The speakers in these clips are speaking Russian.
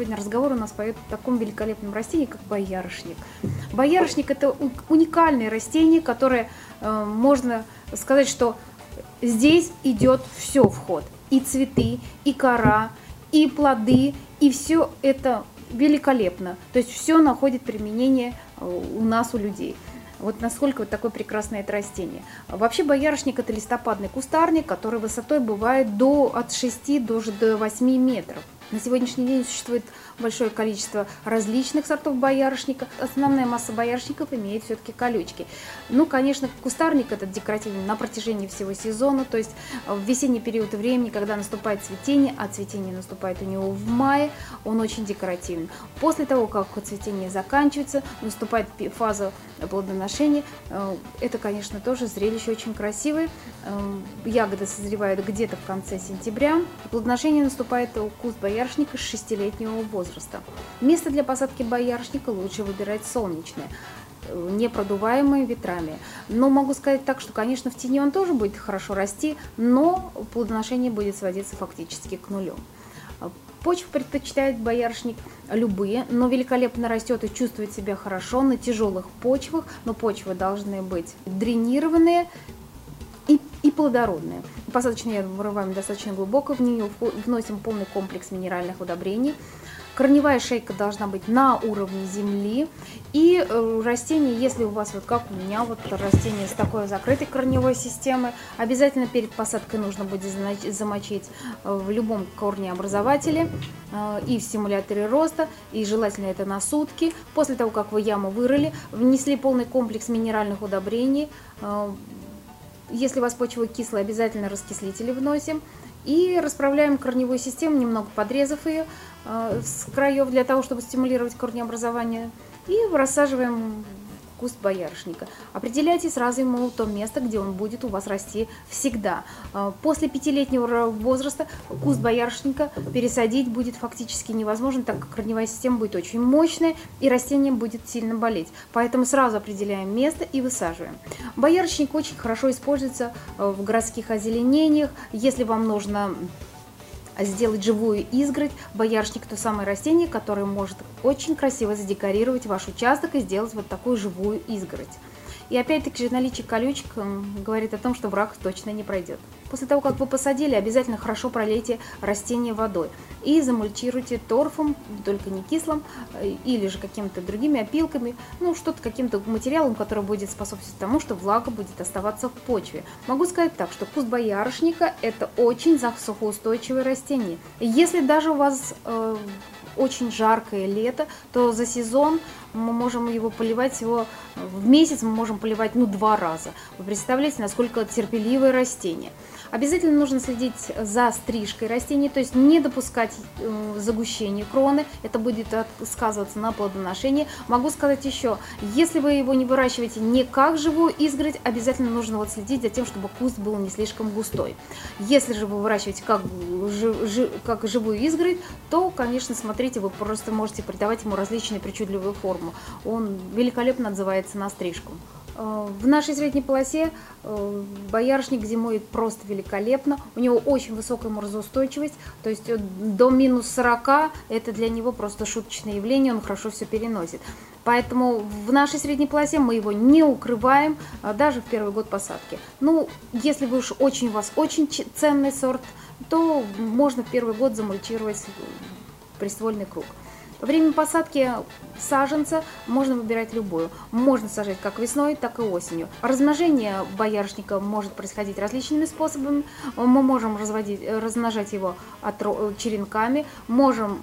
сегодня разговор у нас пойдет о таком великолепном растении, как боярышник. Боярышник – это уникальное растение, которое э, можно сказать, что здесь идет все в ход. И цветы, и кора, и плоды, и все это великолепно. То есть все находит применение э, у нас, у людей. Вот насколько вот такое прекрасное это растение. Вообще боярышник это листопадный кустарник, который высотой бывает до, от 6 до, до 8 метров. На сегодняшний день существует большое количество различных сортов боярышника. Основная масса боярышников имеет все-таки колючки. Ну, конечно, кустарник этот декоративный на протяжении всего сезона, то есть в весенний период времени, когда наступает цветение, а цветение наступает у него в мае, он очень декоративен. После того, как цветение заканчивается, наступает фаза плодоношения. Э, это, конечно, тоже зрелище очень красивое. Э, ягоды созревают где-то в конце сентября. Плодоношение наступает у куст боярышника боярышника с 6-летнего возраста. Место для посадки боярышника лучше выбирать солнечное не продуваемые ветрами. Но могу сказать так, что, конечно, в тени он тоже будет хорошо расти, но плодоношение будет сводиться фактически к нулю. Почва предпочитает боярышник любые, но великолепно растет и чувствует себя хорошо на тяжелых почвах, но почвы должны быть дренированные, и, и плодородная. Посадочный яд вырываем достаточно глубоко, в нее вносим полный комплекс минеральных удобрений. Корневая шейка должна быть на уровне земли. И э, растение, если у вас, вот как у меня, вот растение с такой закрытой корневой системой, обязательно перед посадкой нужно будет замочить э, в любом корнеобразователе э, и в стимуляторе роста, и желательно это на сутки. После того, как вы яму вырыли, внесли полный комплекс минеральных удобрений, если у вас почва кислая, обязательно раскислители вносим. И расправляем корневую систему, немного подрезав ее э, с краев для того, чтобы стимулировать корнеобразование. И рассаживаем куст боярышника. Определяйте сразу ему то место, где он будет у вас расти всегда. А, после пятилетнего возраста куст боярышника пересадить будет фактически невозможно, так как корневая система будет очень мощная и растение будет сильно болеть. Поэтому сразу определяем место и высаживаем. Боярышник очень хорошо используется а, в городских озеленениях. Если вам нужно сделать живую изгородь. Боярышник – то самое растение, которое может очень красиво задекорировать ваш участок и сделать вот такую живую изгородь. И опять-таки же наличие колючек говорит о том, что враг точно не пройдет. После того, как вы посадили, обязательно хорошо пролейте растение водой и замульчируйте торфом, только не кислым, э, или же какими-то другими опилками, ну что-то каким-то материалом, который будет способствовать тому, что влага будет оставаться в почве. Могу сказать так, что куст боярышника это очень засухоустойчивое растение. Если даже у вас э, очень жаркое лето, то за сезон мы можем его поливать всего в месяц, мы можем поливать ну два раза. Вы представляете, насколько терпеливое растение. Обязательно нужно следить за стрижкой растений, то есть не допускать загущения кроны, это будет сказываться на плодоношении. Могу сказать еще, если вы его не выращиваете не как живую изгородь, обязательно нужно вот следить за тем, чтобы куст был не слишком густой. Если же вы выращиваете как, как живую изгородь, то, конечно, смотрите, вы просто можете придавать ему различные причудливые формы. Он великолепно отзывается на стрижку. Э, в нашей средней полосе э, боярышник зимой просто великолепно. У него очень высокая морозоустойчивость, то есть э, до минус 40 это для него просто шуточное явление, он хорошо все переносит. Поэтому в нашей средней полосе мы его не укрываем даже в первый год посадки. Ну, если вы уж очень у вас очень ценный сорт, то можно в первый год замульчировать приствольный круг. Во время посадки саженца можно выбирать любую. Можно сажать как весной, так и осенью. Размножение боярышника может происходить различными способами. Мы можем разводить, размножать его от, черенками, можем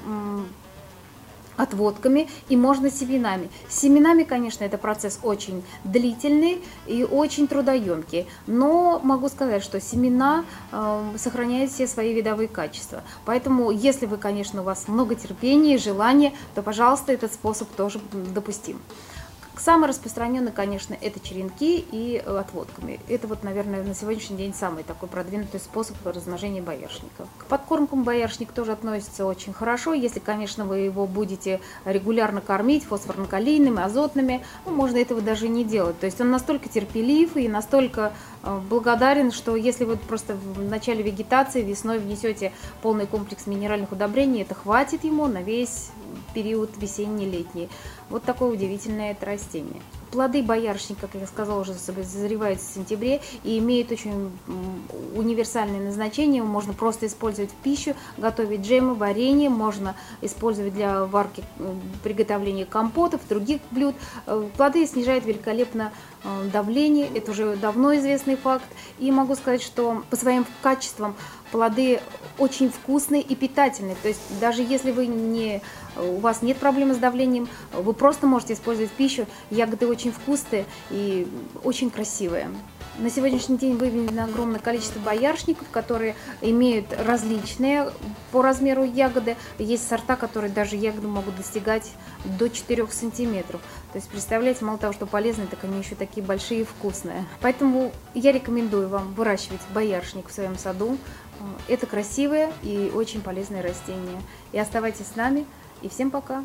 отводками и можно семенами. С семенами, конечно, это процесс очень длительный и очень трудоемкий, но могу сказать, что семена э, сохраняют все свои видовые качества. Поэтому, если вы, конечно, у вас много терпения и желания, то, пожалуйста, этот способ тоже допустим. Самый распространенный, конечно, это черенки и отводками. Это вот, наверное, на сегодняшний день самый такой продвинутый способ размножения боярышника. К подкормкам боярышник тоже относится очень хорошо, если, конечно, вы его будете регулярно кормить фосфорно-калийными, азотными, ну, можно этого даже не делать. То есть он настолько терпелив и настолько э, благодарен, что если вы просто в начале вегетации весной внесете полный комплекс минеральных удобрений, это хватит ему на весь период весенний-летний. Вот такое удивительное это растение. Плоды боярышника, как я сказала, уже созревают в сентябре и имеют очень универсальное назначение. Можно просто использовать в пищу, готовить джемы, варенье, можно использовать для варки, приготовления компотов, других блюд. Э, плоды снижают великолепно э, давление, это уже давно известный факт. И могу сказать, что по своим качествам плоды очень вкусные и питательные. То есть даже если вы не, у вас нет проблемы с давлением, вы просто можете использовать пищу. Ягоды очень вкусные и очень красивые. На сегодняшний день выведено огромное количество боярышников, которые имеют различные по размеру ягоды. Есть сорта, которые даже ягоды могут достигать до 4 сантиметров. То есть, представляете, мало того, что полезные, так они еще такие большие и вкусные. Поэтому я рекомендую вам выращивать боярышник в своем саду. Это красивое и очень полезное растение. И оставайтесь с нами. И всем пока!